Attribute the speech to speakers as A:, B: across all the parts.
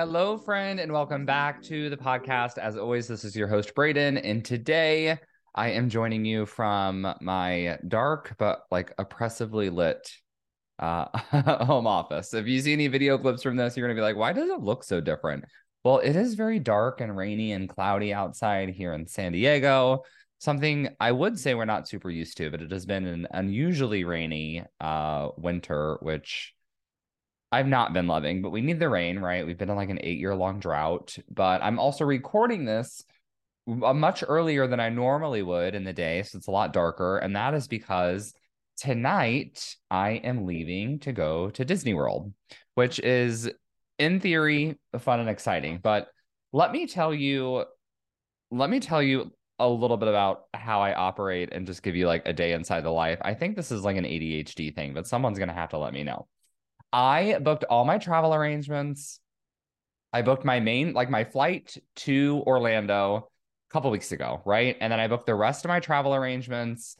A: Hello, friend, and welcome back to the podcast. As always, this is your host, Braden, and today I am joining you from my dark but like oppressively lit uh, home office. If you see any video clips from this, you're going to be like, why does it look so different? Well, it is very dark and rainy and cloudy outside here in San Diego. Something I would say we're not super used to, but it has been an unusually rainy uh, winter, which I've not been loving, but we need the rain, right? We've been in like an eight year long drought, but I'm also recording this uh, much earlier than I normally would in the day. So it's a lot darker. And that is because tonight I am leaving to go to Disney World, which is in theory fun and exciting. But let me tell you, let me tell you a little bit about how I operate and just give you like a day inside the life. I think this is like an ADHD thing, but someone's going to have to let me know. I booked all my travel arrangements. I booked my main, like my flight to Orlando a couple weeks ago, right? And then I booked the rest of my travel arrangements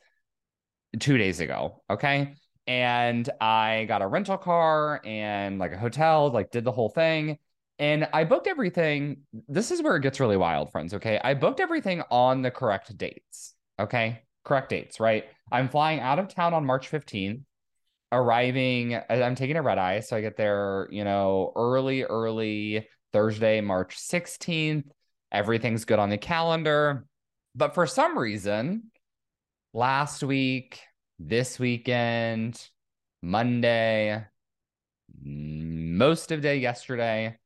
A: two days ago. Okay. And I got a rental car and like a hotel, like did the whole thing. And I booked everything. This is where it gets really wild, friends. Okay. I booked everything on the correct dates. Okay. Correct dates, right? I'm flying out of town on March 15th arriving i'm taking a red eye so i get there you know early early thursday march 16th everything's good on the calendar. But for some reason last week this weekend monday most of day yesterday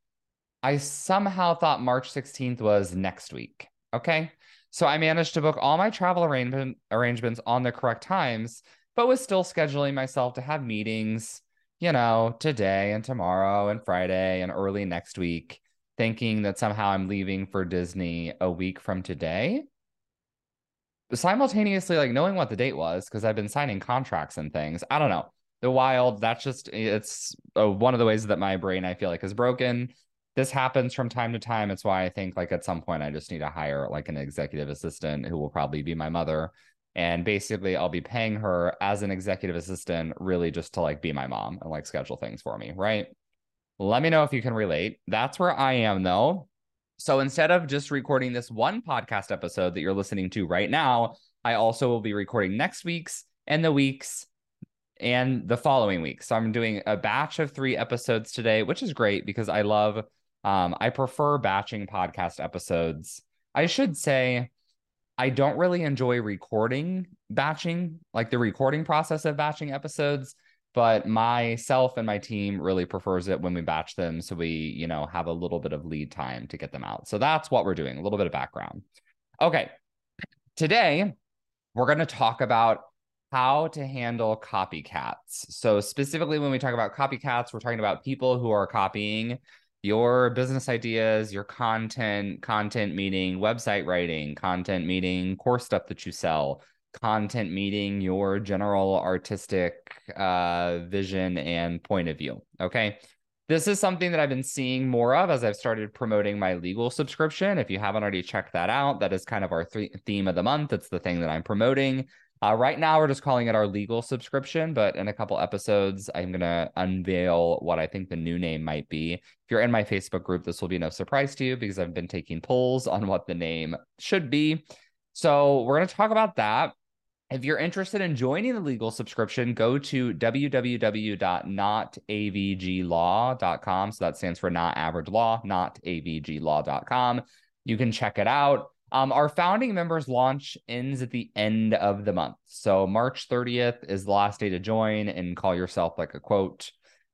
A: i somehow thought march 16th was next week okay? So i managed to book all my travel arrangement arrangements on the correct times but was still scheduling myself to have meetings, you know, today and tomorrow and Friday and early next week, thinking that somehow I'm leaving for Disney a week from today. Simultaneously, like knowing what the date was, because I've been signing contracts and things. I don't know. The wild, that's just, it's uh, one of the ways that my brain, I feel like, is broken. This happens from time to time. It's why I think, like, at some point, I just need to hire like an executive assistant who will probably be my mother and basically I'll be paying her as an executive assistant really just to like be my mom and like schedule things for me, right? Let me know if you can relate. That's where I am though. So instead of just recording this one podcast episode that you're listening to right now, I also will be recording next week's and the week's and the following week. So I'm doing a batch of 3 episodes today, which is great because I love um I prefer batching podcast episodes. I should say I don't really enjoy recording batching, like the recording process of batching episodes, but myself and my team really prefers it when we batch them so we, you know, have a little bit of lead time to get them out. So that's what we're doing, a little bit of background. Okay. Today, we're going to talk about how to handle copycats. So specifically when we talk about copycats, we're talking about people who are copying your business ideas, your content, content meeting, website writing, content meeting, course stuff that you sell, content meeting your general artistic uh, vision and point of view. Okay. This is something that I've been seeing more of as I've started promoting my legal subscription. If you haven't already checked that out, that is kind of our th- theme of the month. It's the thing that I'm promoting. Uh, right now, we're just calling it our legal subscription, but in a couple episodes, I'm going to unveil what I think the new name might be. If you're in my Facebook group, this will be no surprise to you because I've been taking polls on what the name should be. So, we're going to talk about that. If you're interested in joining the legal subscription, go to www.notavglaw.com. So that stands for not average law, notavglaw.com. You can check it out. Um, our founding members launch ends at the end of the month. So March 30th is the last day to join and call yourself like a quote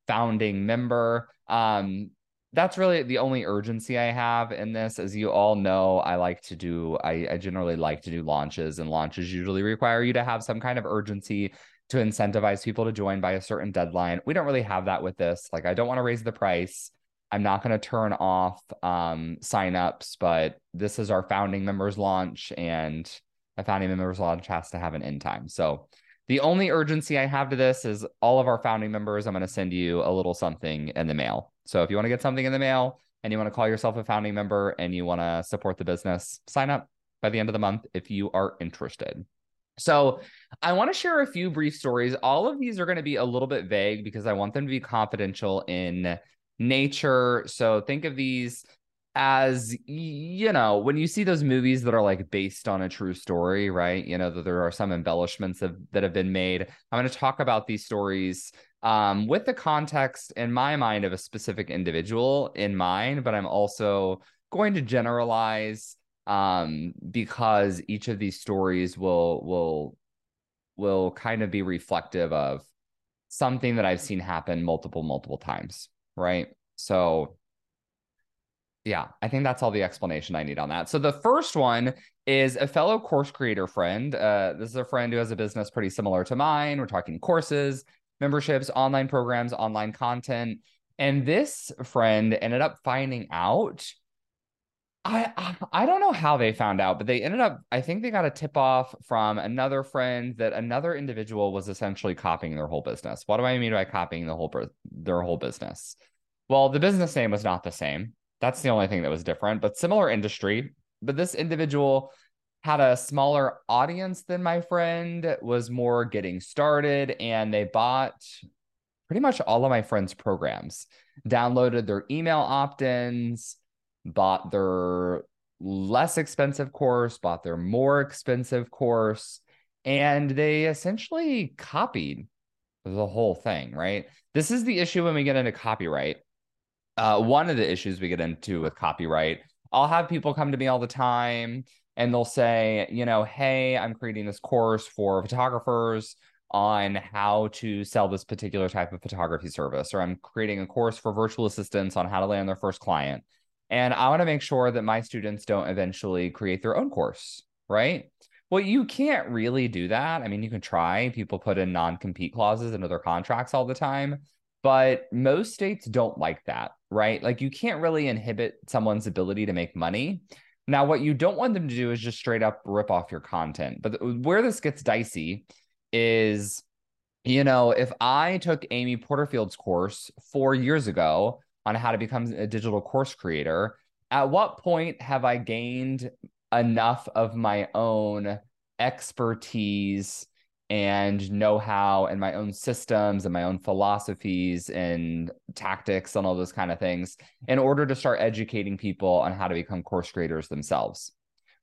A: founding member. Um, that's really the only urgency I have in this. As you all know, I like to do, I, I generally like to do launches, and launches usually require you to have some kind of urgency to incentivize people to join by a certain deadline. We don't really have that with this. Like, I don't want to raise the price. I'm not going to turn off um, signups, but this is our founding members launch, and a founding members launch has to have an end time. So the only urgency I have to this is all of our founding members. I'm going to send you a little something in the mail. So if you want to get something in the mail and you want to call yourself a founding member and you want to support the business, sign up by the end of the month if you are interested. So, I want to share a few brief stories. All of these are going to be a little bit vague because I want them to be confidential in nature. So, think of these as you know when you see those movies that are like based on a true story right? You know that there are some embellishments of, that have been made. I'm going to talk about these stories um, with the context in my mind of a specific individual in mind but i'm also going to generalize um, because each of these stories will will will kind of be reflective of something that I've seen happen multiple multiple times, right? So yeah, I think that's all the explanation I need on that. So the first one is a fellow course creator friend. Uh, this is a friend who has a business pretty similar to mine. We're talking courses, memberships, online programs, online content. And this friend ended up finding out I I don't know how they found out, but they ended up. I think they got a tip off from another friend that another individual was essentially copying their whole business. What do I mean by copying the whole their whole business? Well, the business name was not the same. That's the only thing that was different, but similar industry. But this individual had a smaller audience than my friend, was more getting started, and they bought pretty much all of my friend's programs, downloaded their email opt ins bought their less expensive course, bought their more expensive course, and they essentially copied the whole thing, right? This is the issue when we get into copyright. Uh, one of the issues we get into with copyright, I'll have people come to me all the time and they'll say, you know, hey, I'm creating this course for photographers on how to sell this particular type of photography service, or I'm creating a course for virtual assistants on how to land their first client. And I want to make sure that my students don't eventually create their own course, right? Well, you can't really do that. I mean, you can try. People put in non compete clauses into their contracts all the time, but most states don't like that, right? Like, you can't really inhibit someone's ability to make money. Now, what you don't want them to do is just straight up rip off your content. But where this gets dicey is, you know, if I took Amy Porterfield's course four years ago, on how to become a digital course creator. At what point have I gained enough of my own expertise and know how and my own systems and my own philosophies and tactics and all those kind of things in order to start educating people on how to become course creators themselves?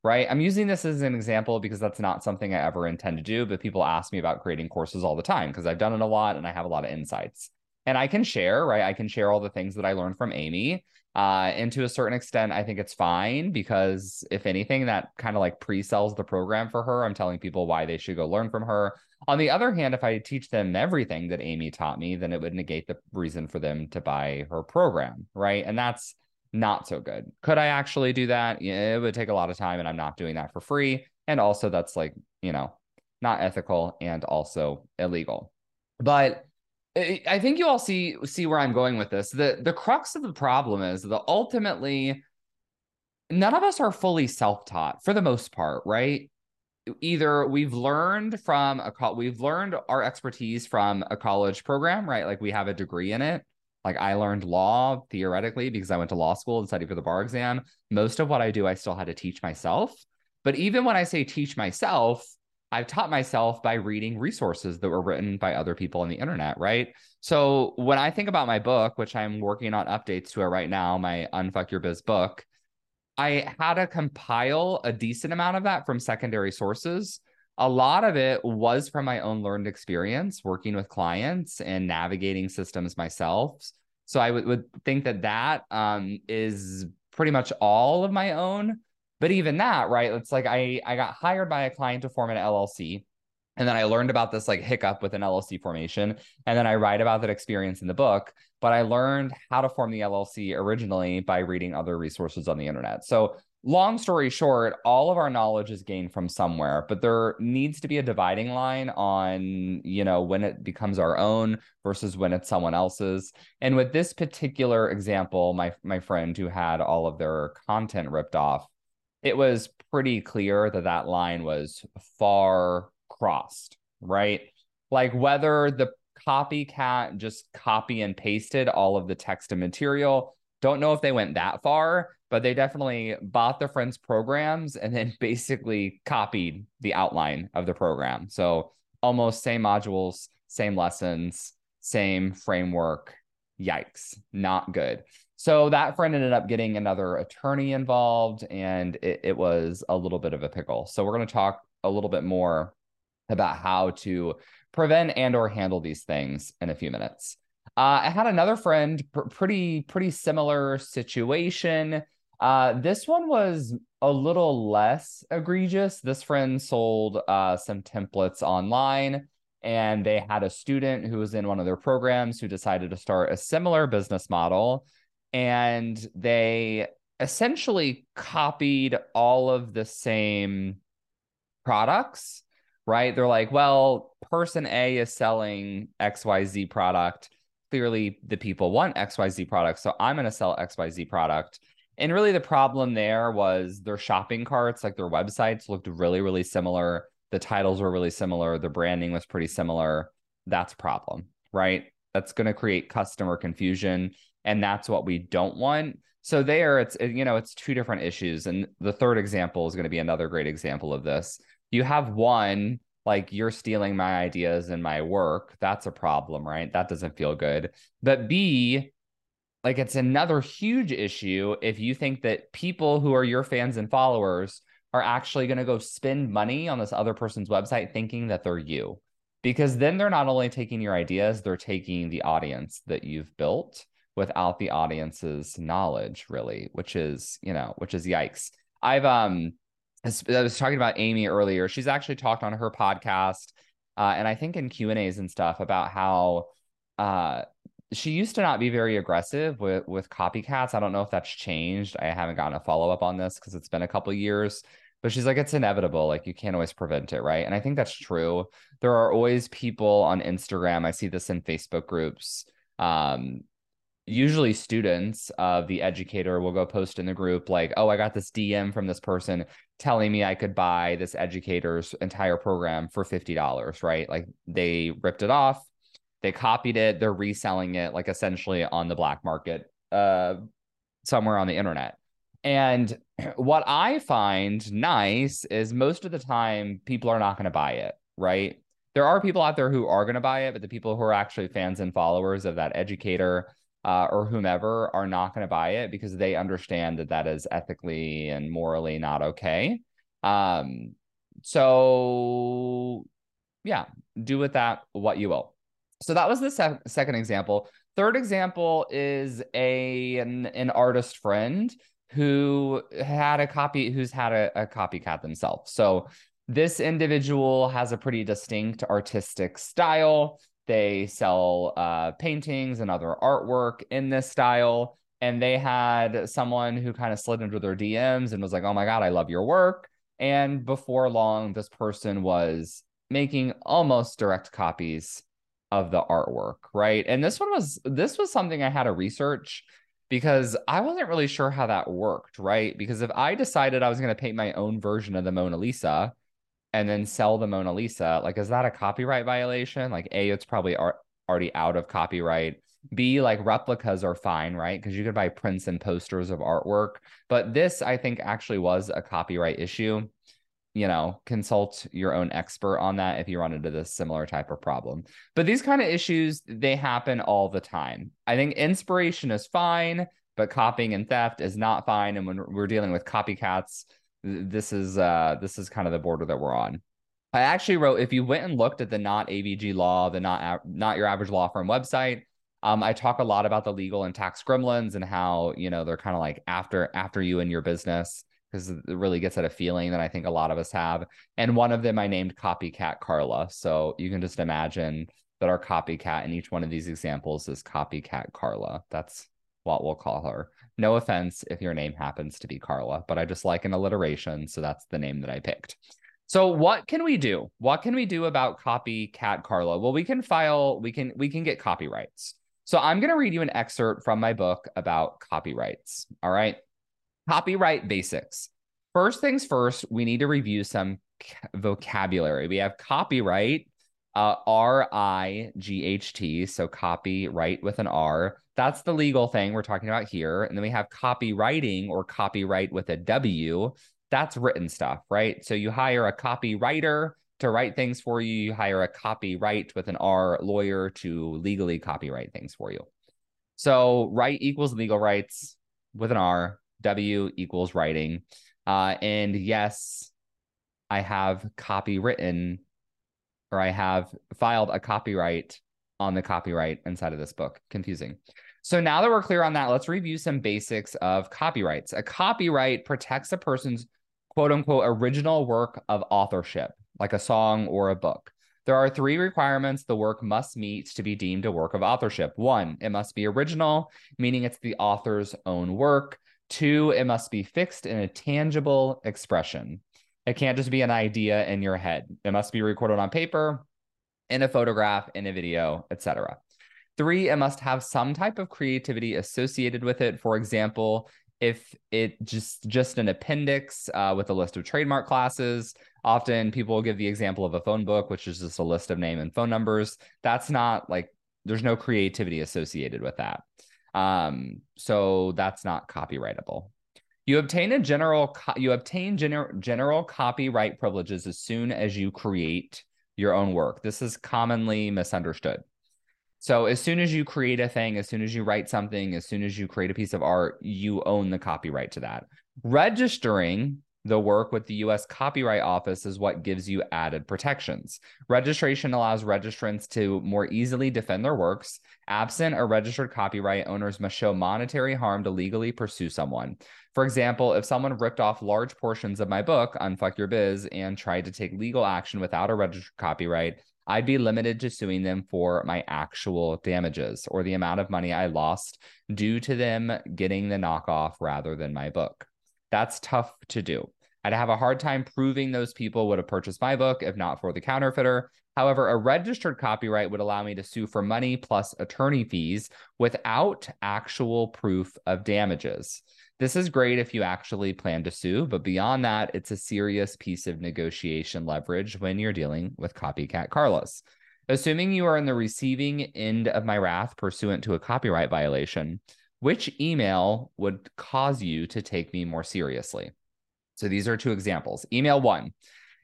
A: Right. I'm using this as an example because that's not something I ever intend to do, but people ask me about creating courses all the time because I've done it a lot and I have a lot of insights and I can share, right? I can share all the things that I learned from Amy. Uh, and to a certain extent, I think it's fine because if anything, that kind of like pre sells the program for her. I'm telling people why they should go learn from her. On the other hand, if I teach them everything that Amy taught me, then it would negate the reason for them to buy her program, right? And that's not so good. Could I actually do that? Yeah, it would take a lot of time, and I'm not doing that for free. And also, that's like, you know, not ethical and also illegal. But I think you all see see where I'm going with this. The the crux of the problem is that ultimately none of us are fully self-taught for the most part, right? Either we've learned from a co- we've learned our expertise from a college program, right? Like we have a degree in it. Like I learned law theoretically because I went to law school and studied for the bar exam. Most of what I do, I still had to teach myself. But even when I say teach myself, I've taught myself by reading resources that were written by other people on the internet, right? So when I think about my book, which I'm working on updates to it right now, my Unfuck Your Biz book, I had to compile a decent amount of that from secondary sources. A lot of it was from my own learned experience working with clients and navigating systems myself. So I would, would think that that um, is pretty much all of my own. But even that, right? It's like I I got hired by a client to form an LLC. And then I learned about this like hiccup with an LLC formation. And then I write about that experience in the book. But I learned how to form the LLC originally by reading other resources on the internet. So long story short, all of our knowledge is gained from somewhere, but there needs to be a dividing line on, you know, when it becomes our own versus when it's someone else's. And with this particular example, my my friend who had all of their content ripped off, it was pretty clear that that line was far crossed, right? Like whether the copycat just copy and pasted all of the text and material. Don't know if they went that far, but they definitely bought their friends' programs and then basically copied the outline of the program. So almost same modules, same lessons, same framework. Yikes, not good. So that friend ended up getting another attorney involved, and it, it was a little bit of a pickle. So we're going to talk a little bit more about how to prevent and or handle these things in a few minutes. Uh, I had another friend, pr- pretty pretty similar situation. Uh, this one was a little less egregious. This friend sold uh, some templates online, and they had a student who was in one of their programs who decided to start a similar business model, and they essentially copied all of the same products right? They're like, well, person A is selling XYZ product. Clearly, the people want XYZ product. So I'm going to sell XYZ product. And really, the problem there was their shopping carts, like their websites, looked really, really similar. The titles were really similar. The branding was pretty similar. That's a problem, right? That's going to create customer confusion. And that's what we don't want. So there, it's you know, it's two different issues. And the third example is going to be another great example of this. You have one like you're stealing my ideas and my work. That's a problem right? That doesn't feel good. But b like it's another huge issue if you think that people who are your fans and followers are actually going to go spend money on this other person's website thinking that they're you. Because then they're not only taking your ideas they're taking the audience that you've built without the audience's knowledge really which is you know which is yikes i've um I was talking about Amy earlier. She's actually talked on her podcast, uh, and I think in Q and A's and stuff about how uh, she used to not be very aggressive with with copycats. I don't know if that's changed. I haven't gotten a follow up on this because it's been a couple years. But she's like, it's inevitable. Like you can't always prevent it, right? And I think that's true. There are always people on Instagram. I see this in Facebook groups um, usually students of the educator will go post in the group like oh i got this dm from this person telling me i could buy this educator's entire program for $50 right? Like they ripped it off they copied it they're reselling it like essentially on the black market uh somewhere on the internet. And what i find nice is most of the time people are not going to buy it right? There are people out there who are going to buy it but the people who are actually fans and followers of that educator uh, or whomever are not going to buy it because they understand that that is ethically and morally not okay. Um, so yeah, do with that what you will. So that was the se- second example. Third example is a an, an artist friend who had a copy who's had a, a copycat themselves. So this individual has a pretty distinct artistic style. They sell uh, paintings and other artwork in this style. And they had someone who kind of slid into their DMs and was like, oh my God, I love your work. And before long, this person was making almost direct copies of the artwork, right? And this one was this was something I had to research because I wasn't really sure how that worked, right? Because if I decided I was going to paint my own version of the Mona Lisa, and then sell the Mona Lisa, like, is that a copyright violation? Like, A, it's probably ar- already out of copyright. B, like replicas are fine, right? Because you could buy prints and posters of artwork. But this, I think, actually was a copyright issue. You know, consult your own expert on that if you run into this similar type of problem. But these kind of issues, they happen all the time. I think inspiration is fine, but copying and theft is not fine. And when we're dealing with copycats, this is uh this is kind of the border that we're on. I actually wrote if you went and looked at the not AVG law, the not not your average law firm website, um, I talk a lot about the legal and tax gremlins and how you know they're kind of like after after you and your business because it really gets at a feeling that I think a lot of us have. And one of them I named copycat Carla, so you can just imagine that our copycat in each one of these examples is copycat Carla. That's what we'll call her. No offense if your name happens to be Carla, but I just like an alliteration. So that's the name that I picked. So what can we do? What can we do about copycat Carla? Well, we can file, we can we can get copyrights. So I'm going to read you an excerpt from my book about copyrights. All right. Copyright basics. First things first, we need to review some vocabulary. We have copyright, uh, R I G H T. So copyright with an R. That's the legal thing we're talking about here. And then we have copywriting or copyright with a W that's written stuff, right? So you hire a copywriter to write things for you. You hire a copyright with an R lawyer to legally copyright things for you. So right equals legal rights with an R. W equals writing. Uh, and yes, I have copywritten or I have filed a copyright on the copyright inside of this book. Confusing. So now that we're clear on that, let's review some basics of copyrights. A copyright protects a person's quote unquote original work of authorship, like a song or a book. There are three requirements the work must meet to be deemed a work of authorship. One, it must be original, meaning it's the author's own work. Two, it must be fixed in a tangible expression. It can't just be an idea in your head. It must be recorded on paper, in a photograph, in a video, etc. Three, it must have some type of creativity associated with it. For example, if it just just an appendix uh, with a list of trademark classes. Often people will give the example of a phone book which is just a list of name and phone numbers. That's not like there's no creativity associated with that. Um, so that's not copyrightable. You obtain a general co- you obtain gener- general copyright privileges as soon as you create your own work. This is commonly misunderstood so as soon as you create a thing, as soon as you write something, as soon as you create a piece of art, you own the copyright to that. Registering the work with the US Copyright Office is what gives you added protections. Registration allows registrants to more easily defend their works. Absent a registered copyright, owners must show monetary harm to legally pursue someone. For example, if someone ripped off large portions of my book, Unfuck Your Biz, and tried to take legal action without a registered copyright, I'd be limited to suing them for my actual damages or the amount of money I lost due to them getting the knockoff rather than my book. That's tough to do. I'd have a hard time proving those people would have purchased my book if not for the counterfeiter. However, a registered copyright would allow me to sue for money plus attorney fees without actual proof of damages. This is great if you actually plan to sue, but beyond that, it's a serious piece of negotiation leverage when you're dealing with copycat Carlas. Assuming you are in the receiving end of my wrath pursuant to a copyright violation, which email would cause you to take me more seriously? So these are two examples. Email one.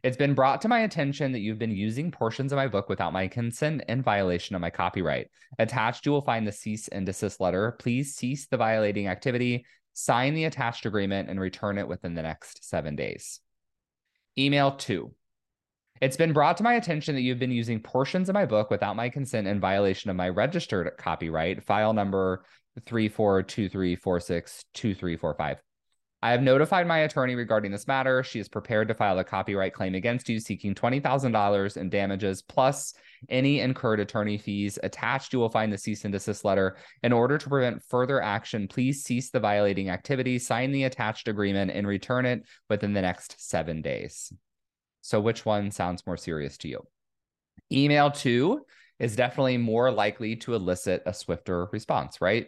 A: It's been brought to my attention that you've been using portions of my book without my consent in violation of my copyright. Attached, you will find the cease and desist letter. Please cease the violating activity sign the attached agreement and return it within the next seven days. Email two. It's been brought to my attention that you've been using portions of my book without my consent in violation of my registered copyright, file number 3423462345. I have notified my attorney regarding this matter. She is prepared to file a copyright claim against you, seeking $20,000 in damages plus any incurred attorney fees. Attached, you will find the cease and desist letter. In order to prevent further action, please cease the violating activity, sign the attached agreement, and return it within the next seven days. So, which one sounds more serious to you? Email two is definitely more likely to elicit a swifter response, right?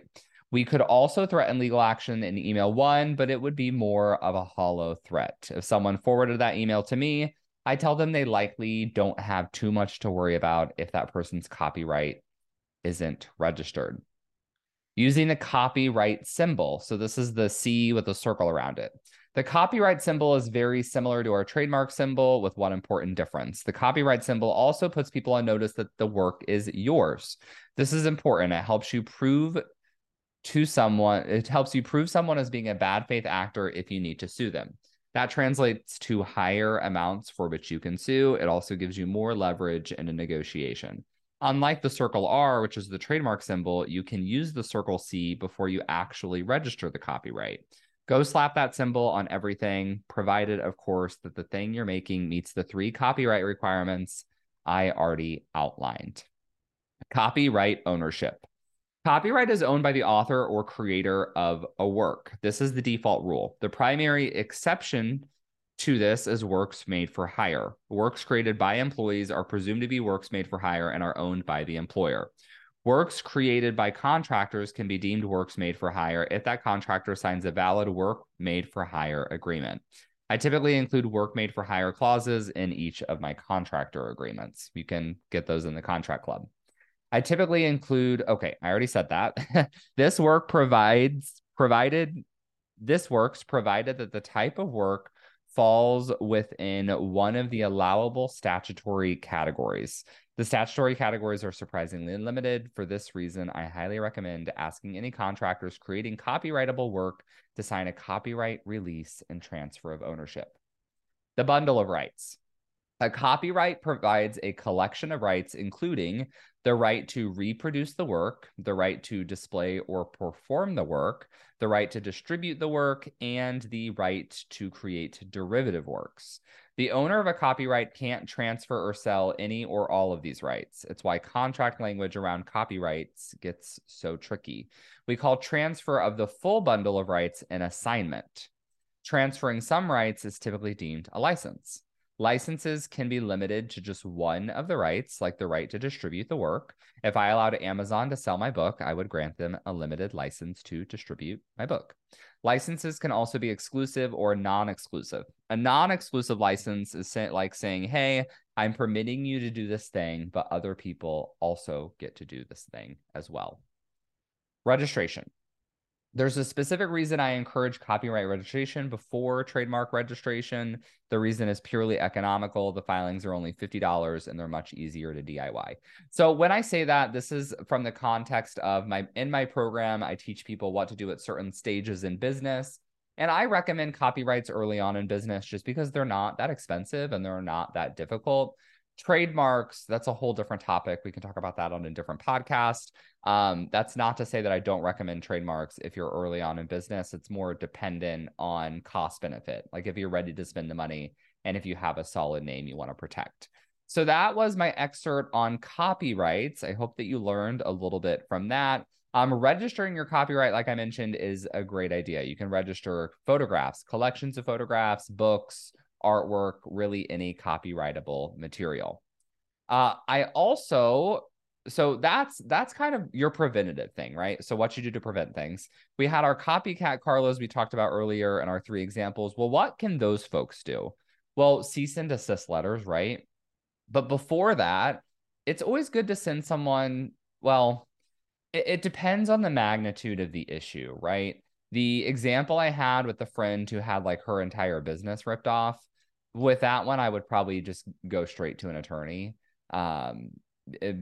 A: We could also threaten legal action in email one, but it would be more of a hollow threat. If someone forwarded that email to me, I tell them they likely don't have too much to worry about if that person's copyright isn't registered. Using the copyright symbol. So this is the C with a circle around it. The copyright symbol is very similar to our trademark symbol with one important difference. The copyright symbol also puts people on notice that the work is yours. This is important. It helps you prove to someone, it helps you prove someone as being a bad faith actor if you need to sue them. That translates to higher amounts for which you can sue. It also gives you more leverage in a negotiation. Unlike the circle R, which is the trademark symbol, you can use the circle C before you actually register the copyright. Go slap that symbol on everything, provided, of course, that the thing you're making meets the three copyright requirements I already outlined. Copyright ownership. Copyright is owned by the author or creator of a work. This is the default rule. The primary exception to this is works made for hire. Works created by employees are presumed to be works made for hire and are owned by the employer. Works created by contractors can be deemed works made for hire if that contractor signs a valid work made for hire agreement. I typically include work made for hire clauses in each of my contractor agreements. You can get those in the contract club. I typically include, okay, I already said that. this work provides, provided, this works provided that the type of work falls within one of the allowable statutory categories. The statutory categories are surprisingly limited. For this reason, I highly recommend asking any contractors creating copyrightable work to sign a copyright release and transfer of ownership. The bundle of rights. A copyright provides a collection of rights, including the right to reproduce the work, the right to display or perform the work, the right to distribute the work, and the right to create derivative works. The owner of a copyright can't transfer or sell any or all of these rights. It's why contract language around copyrights gets so tricky. We call transfer of the full bundle of rights an assignment. Transferring some rights is typically deemed a license. Licenses can be limited to just one of the rights, like the right to distribute the work. If I allowed Amazon to sell my book, I would grant them a limited license to distribute my book. Licenses can also be exclusive or non exclusive. A non exclusive license is like saying, hey, I'm permitting you to do this thing, but other people also get to do this thing as well. Registration. There's a specific reason I encourage copyright registration before trademark registration. The reason is purely economical. The filings are only $50 and they're much easier to DIY. So when I say that, this is from the context of my in my program, I teach people what to do at certain stages in business. And I recommend copyrights early on in business just because they're not that expensive and they're not that difficult trademarks that's a whole different topic. We can talk about that on a different podcast. Um, that's not to say that i don't recommend trademarks if you're early on in business. It's more dependent on cost benefit like if you're ready to spend the money and if you have a solid name you want to protect. So that was my excerpt on copyrights. I hope that you learned a little bit from that. Um, registering your copyright, like I mentioned, is a great idea. You can register photographs, collections of photographs, books, artwork, really any copyrightable material. Uh, I also so that's that's kind of your preventative thing, right? So what you do to prevent things. We had our copycat Carlas we talked about earlier in our three examples. Well, what can those folks do? Well, cease and desist letters, right? But before that, it's always good to send someone, well, it, it depends on the magnitude of the issue, right? The example I had with the friend who had like her entire business ripped off, with that one, I would probably just go straight to an attorney. Um, it,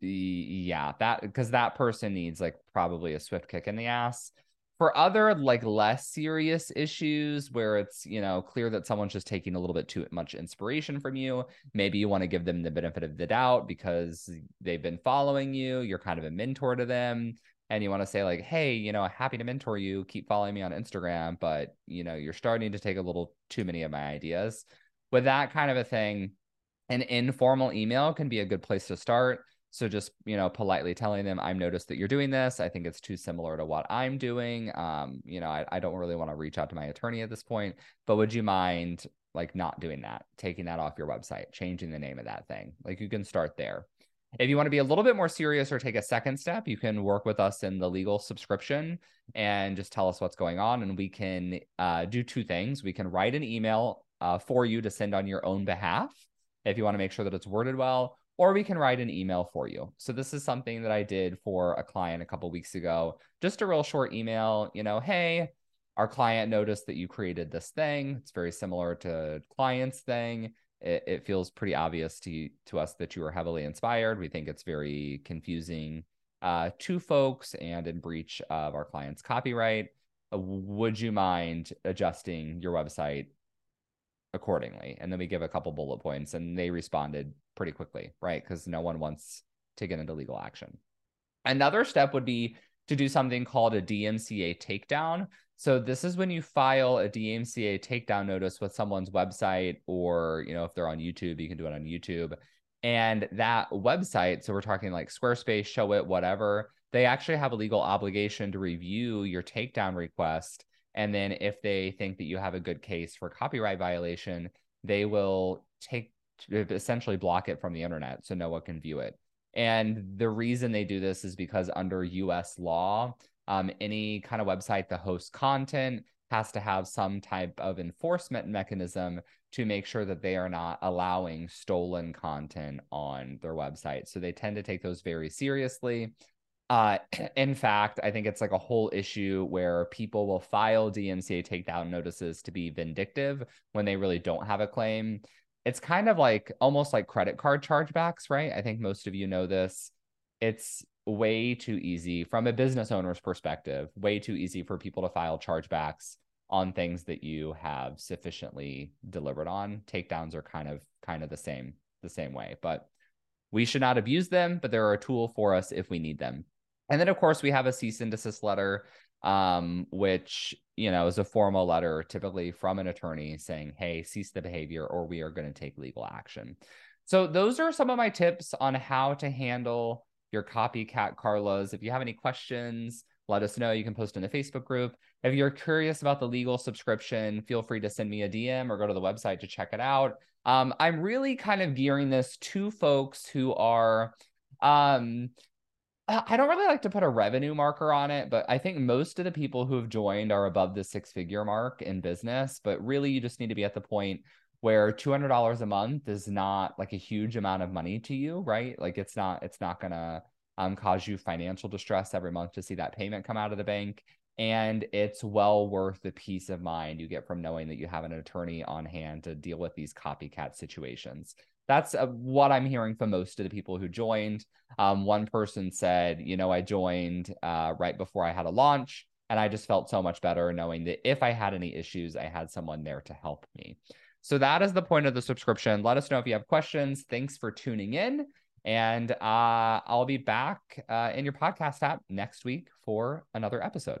A: yeah, that because that person needs like probably a swift kick in the ass. For other like less serious issues where it's you know clear that someone's just taking a little bit too much inspiration from you, maybe you want to give them the benefit of the doubt because they've been following you. You're kind of a mentor to them and you want to say like hey you know happy to mentor you keep following me on instagram but you know you're starting to take a little too many of my ideas with that kind of a thing an informal email can be a good place to start so just you know politely telling them i've noticed that you're doing this i think it's too similar to what i'm doing um you know i, I don't really want to reach out to my attorney at this point but would you mind like not doing that taking that off your website changing the name of that thing like you can start there if you want to be a little bit more serious or take a second step, you can work with us in the legal subscription and just tell us what's going on. And we can uh, do two things. We can write an email uh, for you to send on your own behalf if you want to make sure that it's worded well, or we can write an email for you. So this is something that I did for a client a couple weeks ago. Just a real short email, you know, hey, our client noticed that you created this thing. It's very similar to client's thing it, it feels pretty obvious to to us that you were heavily inspired. We think it's very confusing uh, to folks and in breach of our client's copyright. Uh, would you mind adjusting your website accordingly? And then we give a couple bullet points, and they responded pretty quickly, right? Because no one wants to get into legal action. Another step would be to do something called a DMCA takedown. So this is when you file a DMCA takedown notice with someone's website, or you know, if they're on YouTube, you can do it on YouTube. And that website, so we're talking like Squarespace, Showit, whatever, they actually have a legal obligation to review your takedown request. And then if they think that you have a good case for copyright violation, they will take essentially block it from the internet so no one can view it. And the reason they do this is because under US law, um, any kind of website that hosts content has to have some type of enforcement mechanism to make sure that they are not allowing stolen content on their website. So they tend to take those very seriously. Uh, in fact, I think it's like a whole issue where people will file DMCA takedown notices to be vindictive when they really don't have a claim. It's kind of like almost like credit card chargebacks, right? I think most of you know this. It's way too easy from a business owner's perspective, way too easy for people to file chargebacks on things that you have sufficiently delivered on. Takedowns are kind of kind of the same the same way, but we should not abuse them, but they're a tool for us if we need them. And then of course we have a cease and desist letter um, which you know is a formal letter typically from an attorney saying, "Hey, cease the behavior or we are going to take legal action." So those are some of my tips on how to handle your copycat Carlas. If you have any questions, let us know. You can post in the Facebook group. If you're curious about the legal subscription, feel free to send me a DM or go to the website to check it out. Um, I'm really kind of gearing this to folks who are um I don't really like to put a revenue marker on it, but I think most of the people who have joined are above the six figure mark in business. But really, you just need to be at the point where $200 a month is not like a huge amount of money to you, right? Like it's not, it's not going to um, cause you financial distress every month to see that payment come out of the bank. And it's well worth the peace of mind you get from knowing that you have an attorney on hand to deal with these copycat situations. That's uh, what I'm hearing from most of the people who joined. Um, one person said, you know, I joined uh, right before I had a launch, and I just felt so much better knowing that if I had any issues, I had someone there to help me. So that is the point of the subscription. Let us know if you have questions. Thanks for tuning in. And uh, I'll be back uh, in your podcast app next week for another episode.